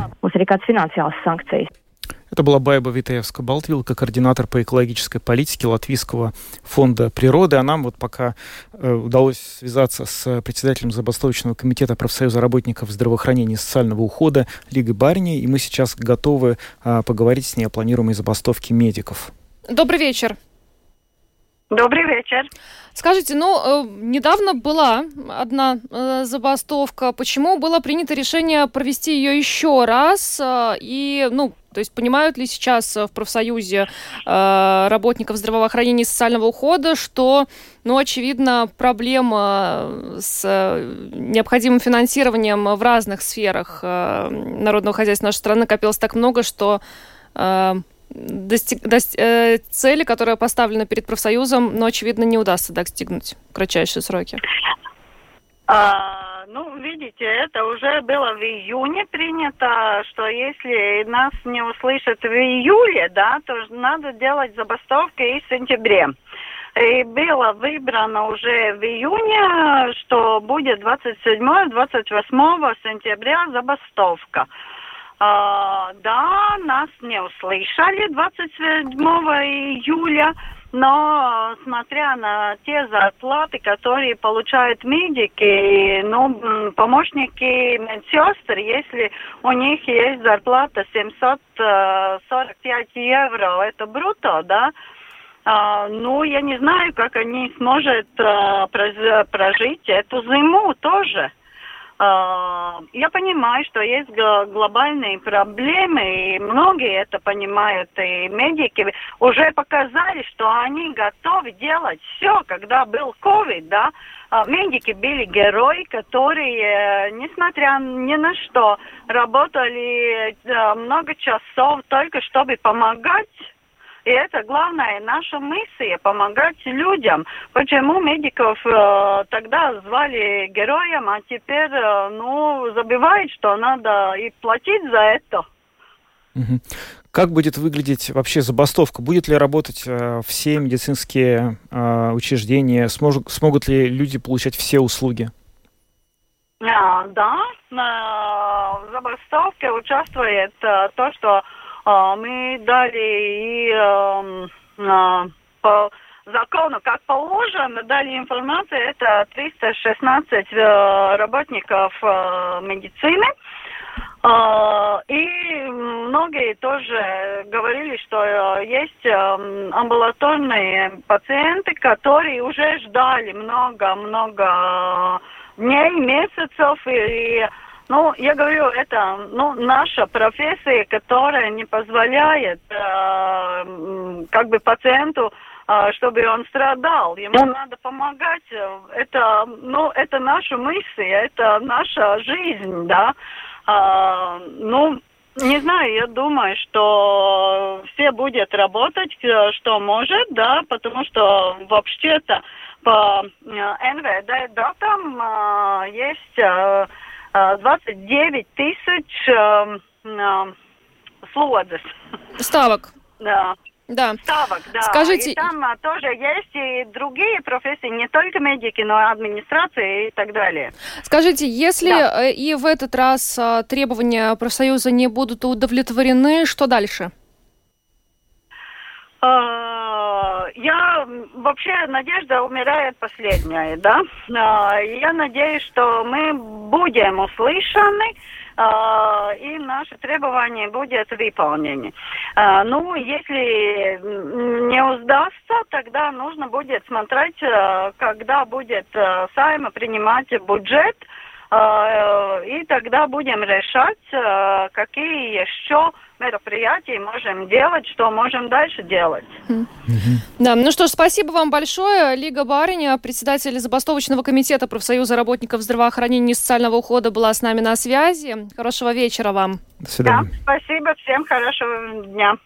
Это была Байба Витаевска-Балтвилка, координатор по экологической политике Латвийского фонда природы. А нам вот пока э, удалось связаться с председателем забастовочного комитета профсоюза работников здравоохранения и социального ухода Лигой Барни, и мы сейчас готовы э, поговорить с ней о планируемой забастовке медиков. Добрый вечер. Добрый вечер. Скажите, ну, э, недавно была одна э, забастовка. Почему было принято решение провести ее еще раз? Э, и, ну, то есть понимают ли сейчас в профсоюзе э, работников здравоохранения и социального ухода, что, ну, очевидно, проблема с необходимым финансированием в разных сферах э, народного хозяйства нашей страны накопилось так много, что э, достиг, достиг, э, цели, которая поставлена перед профсоюзом, но, очевидно, не удастся достигнуть в кратчайшие сроки? А, ну, видите, это уже было в июне принято, что если нас не услышат в июле, да, то надо делать забастовки и в сентябре. И было выбрано уже в июне, что будет 27-28 сентября забастовка. А, да, нас не услышали 27 июля, но смотря на те зарплаты, которые получают медики, ну, помощники медсестр, если у них есть зарплата 745 э, евро, это бруто, да, а, ну, я не знаю, как они смогут а, прожить эту зиму тоже. А, я понимаю, что есть глобальные проблемы, и многие это понимают, и медики уже показали, что они готовы делать все, когда был ковид, да, а, медики были герои, которые, несмотря ни на что, работали много часов только чтобы помогать И это главная наша миссия – помогать людям. Почему медиков э, тогда звали героем, а теперь, э, ну, забивают, что надо и платить за это. Как будет выглядеть вообще забастовка? Будет ли работать э, все медицинские э, учреждения? Смож, смогут ли люди получать все услуги? А, да, на забастовке участвует а, то, что мы дали и а, по закону, как положено, дали информацию, это 316 а, работников а, медицины. Uh, и многие тоже говорили, что есть амбулаторные пациенты, которые уже ждали много-много дней, месяцев. И, ну, я говорю, это ну, наша профессия, которая не позволяет э, как бы пациенту э, чтобы он страдал. Ему надо помогать. Это, ну, это наша миссия, это наша жизнь, да. А, ну, не знаю, я думаю, что все будет работать, что может, да, потому что вообще-то по НВД датам есть 29 тысяч слодзes. Ставок. Да. Да. Ставок, да. Скажите... И там а, тоже есть и другие профессии, не только медики, но и администрация и так далее. Скажите, если да. и в этот раз а, требования профсоюза не будут удовлетворены, что дальше? А, я вообще надежда умирает последняя, да. А, я надеюсь, что мы будем услышаны а, и наши требования будут выполнены. Ну, если не удастся, тогда нужно будет смотреть, когда будет Сайма принимать бюджет, и тогда будем решать, какие еще мероприятий можем делать, что можем дальше делать. Да, ну что ж, спасибо вам большое. Лига Бариня, председатель забастовочного комитета профсоюза работников здравоохранения и социального ухода была с нами на связи. Хорошего вечера вам. До свидания. Да, спасибо, всем хорошего дня.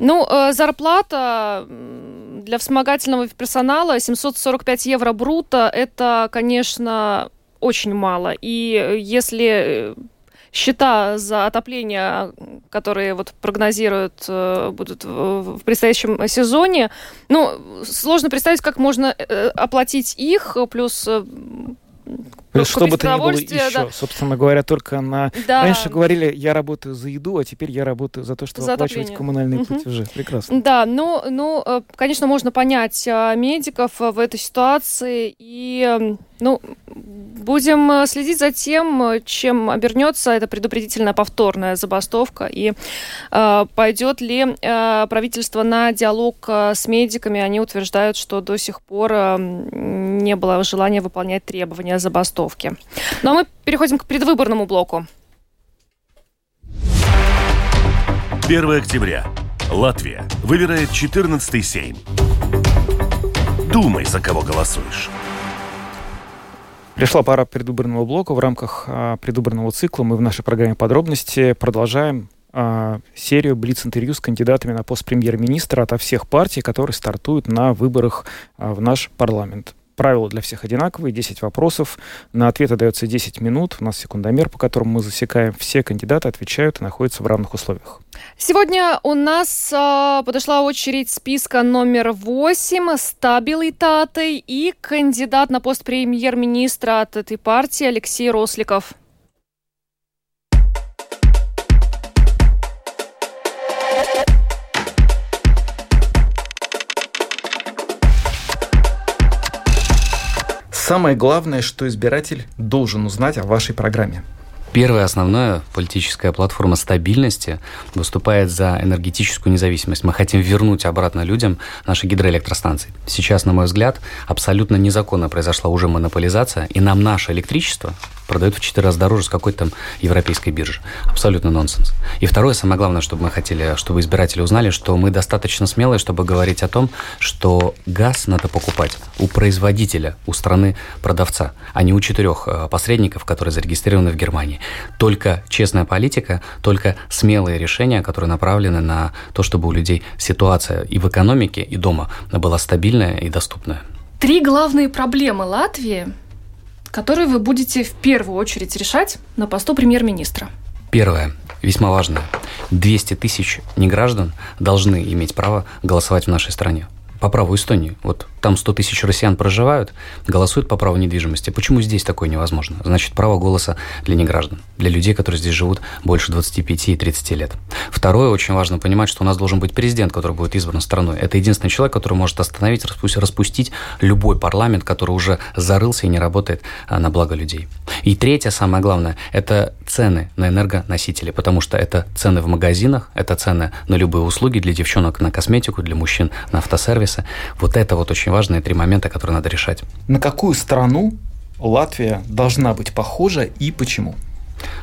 Ну, э, зарплата для вспомогательного персонала 745 евро брута, это, конечно, очень мало. И если счета за отопление, которые вот прогнозируют э, будут в предстоящем сезоне, ну, сложно представить, как можно э, оплатить их, плюс э, Плюс, что бы то ни было еще, да. собственно говоря, только на... Да. Раньше говорили, я работаю за еду, а теперь я работаю за то, чтобы за оплачивать коммунальные угу. платежи. Прекрасно. Да, ну, ну, конечно, можно понять медиков в этой ситуации. И, ну, будем следить за тем, чем обернется эта предупредительная повторная забастовка. И э, пойдет ли э, правительство на диалог с медиками. Они утверждают, что до сих пор э, не было желания выполнять требования забастовки забастовки. Ну а мы переходим к предвыборному блоку. 1 октября. Латвия выбирает 14-й Сейм. Думай, за кого голосуешь. Пришла пора предвыборного блока. В рамках а, предвыборного цикла мы в нашей программе подробности продолжаем а, серию блиц-интервью с кандидатами на пост премьер-министра ото всех партий, которые стартуют на выборах а, в наш парламент. Правила для всех одинаковые, 10 вопросов. На ответы дается 10 минут. У нас секундомер, по которому мы засекаем. Все кандидаты отвечают и находятся в равных условиях. Сегодня у нас э, подошла очередь списка номер 8 стабилитаты и кандидат на пост премьер-министра от этой партии Алексей Росликов. Самое главное, что избиратель должен узнать о вашей программе? Первая основная политическая платформа стабильности выступает за энергетическую независимость. Мы хотим вернуть обратно людям наши гидроэлектростанции. Сейчас, на мой взгляд, абсолютно незаконно произошла уже монополизация, и нам наше электричество продают в четыре раза дороже с какой-то там европейской биржи. Абсолютно нонсенс. И второе, самое главное, чтобы мы хотели, чтобы избиратели узнали, что мы достаточно смелые, чтобы говорить о том, что газ надо покупать у производителя, у страны продавца, а не у четырех э, посредников, которые зарегистрированы в Германии. Только честная политика, только смелые решения, которые направлены на то, чтобы у людей ситуация и в экономике, и дома была стабильная и доступная. Три главные проблемы Латвии, которые вы будете в первую очередь решать на посту премьер-министра. Первое, весьма важное. 200 тысяч неграждан должны иметь право голосовать в нашей стране по праву Эстонии. Вот там 100 тысяч россиян проживают, голосуют по праву недвижимости. Почему здесь такое невозможно? Значит, право голоса для неграждан, для людей, которые здесь живут больше 25 и 30 лет. Второе, очень важно понимать, что у нас должен быть президент, который будет избран страной. Это единственный человек, который может остановить, распустить любой парламент, который уже зарылся и не работает а, на благо людей. И третье, самое главное, это цены на энергоносители, потому что это цены в магазинах, это цены на любые услуги для девчонок на косметику, для мужчин на автосервисы. Вот это вот очень важные три момента, которые надо решать. На какую страну Латвия должна быть похожа и почему?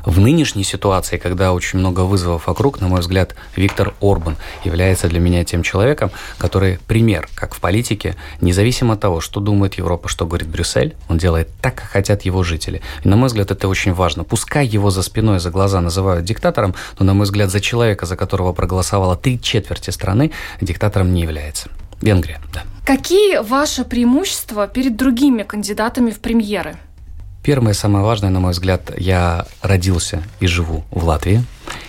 В нынешней ситуации, когда очень много вызовов вокруг, на мой взгляд, Виктор Орбан является для меня тем человеком, который пример, как в политике, независимо от того, что думает Европа, что говорит Брюссель, он делает так, как хотят его жители. И, на мой взгляд, это очень важно. Пускай его за спиной, за глаза называют диктатором, но, на мой взгляд, за человека, за которого проголосовало три четверти страны, диктатором не является. Венгрия, да. Какие ваши преимущества перед другими кандидатами в премьеры? Первое, самое важное, на мой взгляд, я родился и живу в Латвии.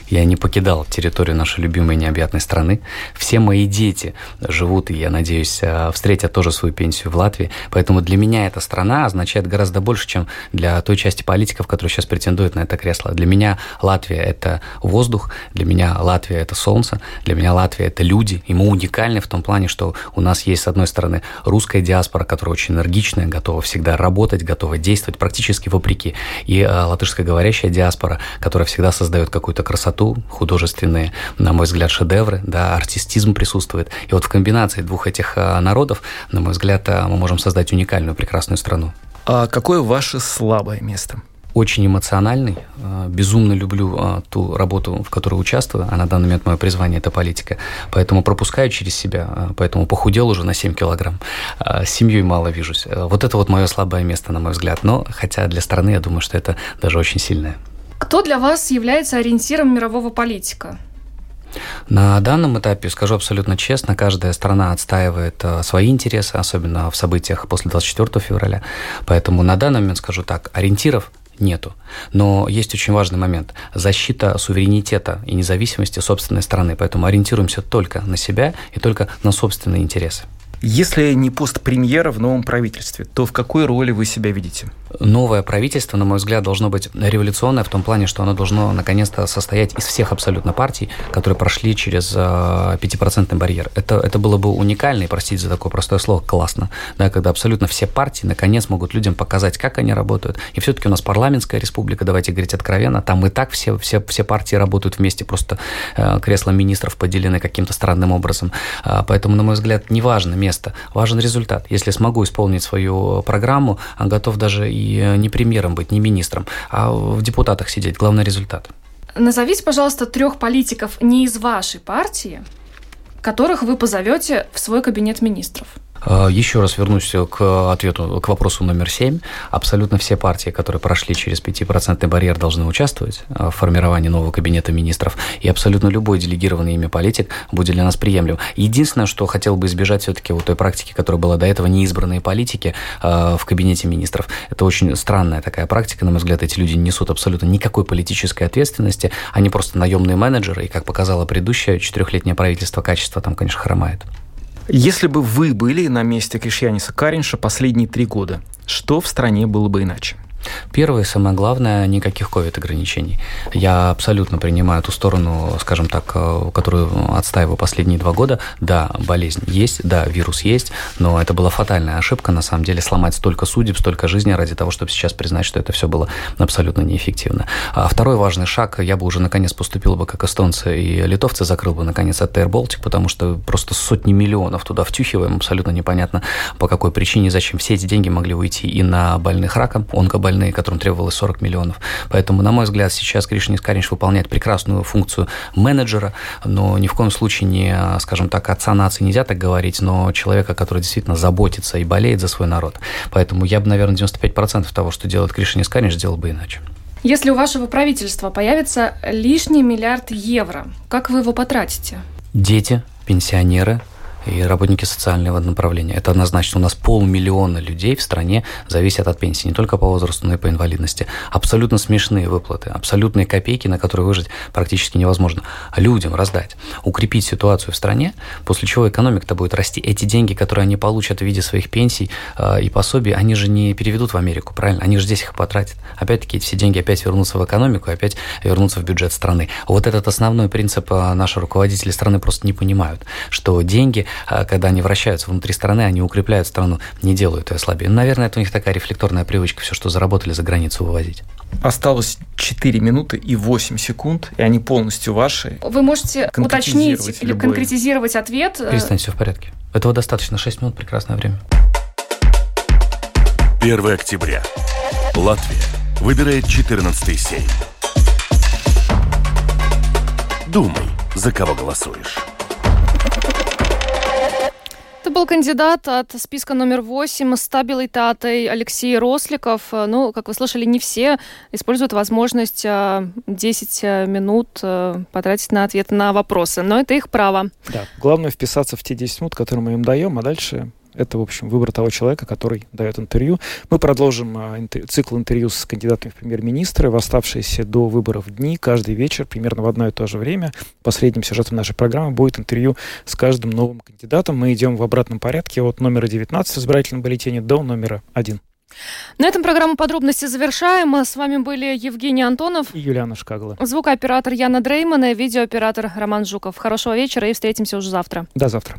Я не покидал территорию нашей любимой необъятной страны. Все мои дети живут, и, я надеюсь, э, встретят тоже свою пенсию в Латвии. Поэтому для меня эта страна означает гораздо больше, чем для той части политиков, которые сейчас претендуют на это кресло. Для меня Латвия – это воздух, для меня Латвия – это солнце, для меня Латвия – это люди. И мы уникальны в том плане, что у нас есть, с одной стороны, русская диаспора, которая очень энергичная, готова всегда работать, готова действовать практически вопреки. И э, латышскоговорящая диаспора, которая всегда создает какую-то красоту художественные, на мой взгляд, шедевры, да, артистизм присутствует. И вот в комбинации двух этих а, народов, на мой взгляд, а, мы можем создать уникальную, прекрасную страну. А какое ваше слабое место? очень эмоциональный, а, безумно люблю ту работу, в которой участвую, а на данный момент мое призвание – это политика, поэтому пропускаю через себя, поэтому похудел уже на 7 килограмм, с семьей мало вижусь. Вот это вот мое слабое место, на мой взгляд, но хотя для страны я думаю, что это даже очень сильное. Кто для вас является ориентиром мирового политика? На данном этапе, скажу абсолютно честно, каждая страна отстаивает э, свои интересы, особенно в событиях после 24 февраля. Поэтому на данный момент, скажу так, ориентиров нету. Но есть очень важный момент – защита суверенитета и независимости собственной страны. Поэтому ориентируемся только на себя и только на собственные интересы. Если не пост премьера в новом правительстве, то в какой роли вы себя видите? Новое правительство, на мой взгляд, должно быть революционное в том плане, что оно должно наконец-то состоять из всех абсолютно партий, которые прошли через а, пятипроцентный барьер. Это, это было бы уникально, и, простите за такое простое слово, классно, да, когда абсолютно все партии наконец могут людям показать, как они работают. И все-таки у нас парламентская республика, давайте говорить откровенно, там и так все, все, все партии работают вместе, просто э, кресла министров поделены каким-то странным образом. Э, поэтому, на мой взгляд, неважно место, место. Важен результат. Если смогу исполнить свою программу, готов даже и не премьером быть, не министром, а в депутатах сидеть. Главный результат. Назовите, пожалуйста, трех политиков не из вашей партии, которых вы позовете в свой кабинет министров. Э, еще раз вернусь к ответу, к вопросу номер семь. Абсолютно все партии, которые прошли через 5% барьер, должны участвовать э, в формировании нового кабинета министров. И абсолютно любой делегированный ими политик будет для нас приемлем. Единственное, что хотел бы избежать все-таки вот той практики, которая была до этого, неизбранные политики э, в кабинете министров. Это очень странная такая практика, на мой взгляд. Эти люди не несут абсолютно никакой политической ответственности. Они просто наемные менеджеры. И, как показало предыдущее четырехлетнее правительство, качество там, конечно, хромает. Если бы вы были на месте Кришьяниса Каринша последние три года, что в стране было бы иначе? Первое, самое главное, никаких ковид-ограничений. Я абсолютно принимаю ту сторону, скажем так, э, которую отстаиваю последние два года. Да, болезнь есть, да, вирус есть, но это была фатальная ошибка, на самом деле, сломать столько судеб, столько жизни ради того, чтобы сейчас признать, что это все было абсолютно неэффективно. А второй важный шаг, я бы уже наконец поступил бы как эстонцы и литовцы, закрыл бы наконец от Air Baltic, потому что просто сотни миллионов туда втюхиваем, абсолютно непонятно по какой причине, зачем все эти деньги могли уйти и на больных раком, онкобольных, больные, которым требовалось 40 миллионов. Поэтому, на мой взгляд, сейчас Кришнис Каринч выполняет прекрасную функцию менеджера, но ни в коем случае не, скажем так, отца нации нельзя так говорить, но человека, который действительно заботится и болеет за свой народ. Поэтому я бы, наверное, 95% того, что делает Кришнис Каринч, сделал бы иначе. Если у вашего правительства появится лишний миллиард евро, как вы его потратите? Дети, пенсионеры, и работники социального направления. Это однозначно. У нас полмиллиона людей в стране зависят от пенсии, не только по возрасту, но и по инвалидности. Абсолютно смешные выплаты, абсолютные копейки, на которые выжить практически невозможно. Людям раздать, укрепить ситуацию в стране, после чего экономика-то будет расти. Эти деньги, которые они получат в виде своих пенсий э, и пособий, они же не переведут в Америку, правильно? Они же здесь их потратят. Опять-таки эти все деньги опять вернутся в экономику, опять вернутся в бюджет страны. Вот этот основной принцип э, наши руководители страны просто не понимают, что деньги когда они вращаются внутри страны, они укрепляют страну, не делают ее слабее. Ну, наверное, это у них такая рефлекторная привычка, все, что заработали, за границу вывозить. Осталось 4 минуты и 8 секунд, и они полностью ваши. Вы можете уточнить или любой... конкретизировать ответ? Перестань, все в порядке. Этого достаточно. 6 минут – прекрасное время. 1 октября. Латвия выбирает 14-й сейм. Думай, за кого голосуешь. Был кандидат от списка номер 8 стабилитатой Алексей Росликов. Ну, как вы слышали, не все используют возможность 10 а, а, минут а, потратить на ответ на вопросы, но это их право. Да, главное вписаться в те 10 минут, которые мы им даем, а дальше это, в общем, выбор того человека, который дает интервью. Мы продолжим а, цикл интервью с кандидатами в премьер-министры в оставшиеся до выборов дни. Каждый вечер, примерно в одно и то же время, последним сюжетом нашей программы будет интервью с каждым новым кандидатом. Мы идем в обратном порядке от номера 19 в избирательном бюллетене до номера 1. На этом программу подробности завершаем. С вами были Евгений Антонов и Юлиана Шкагла. Звукооператор Яна Дрейман и видеооператор Роман Жуков. Хорошего вечера и встретимся уже завтра. До завтра.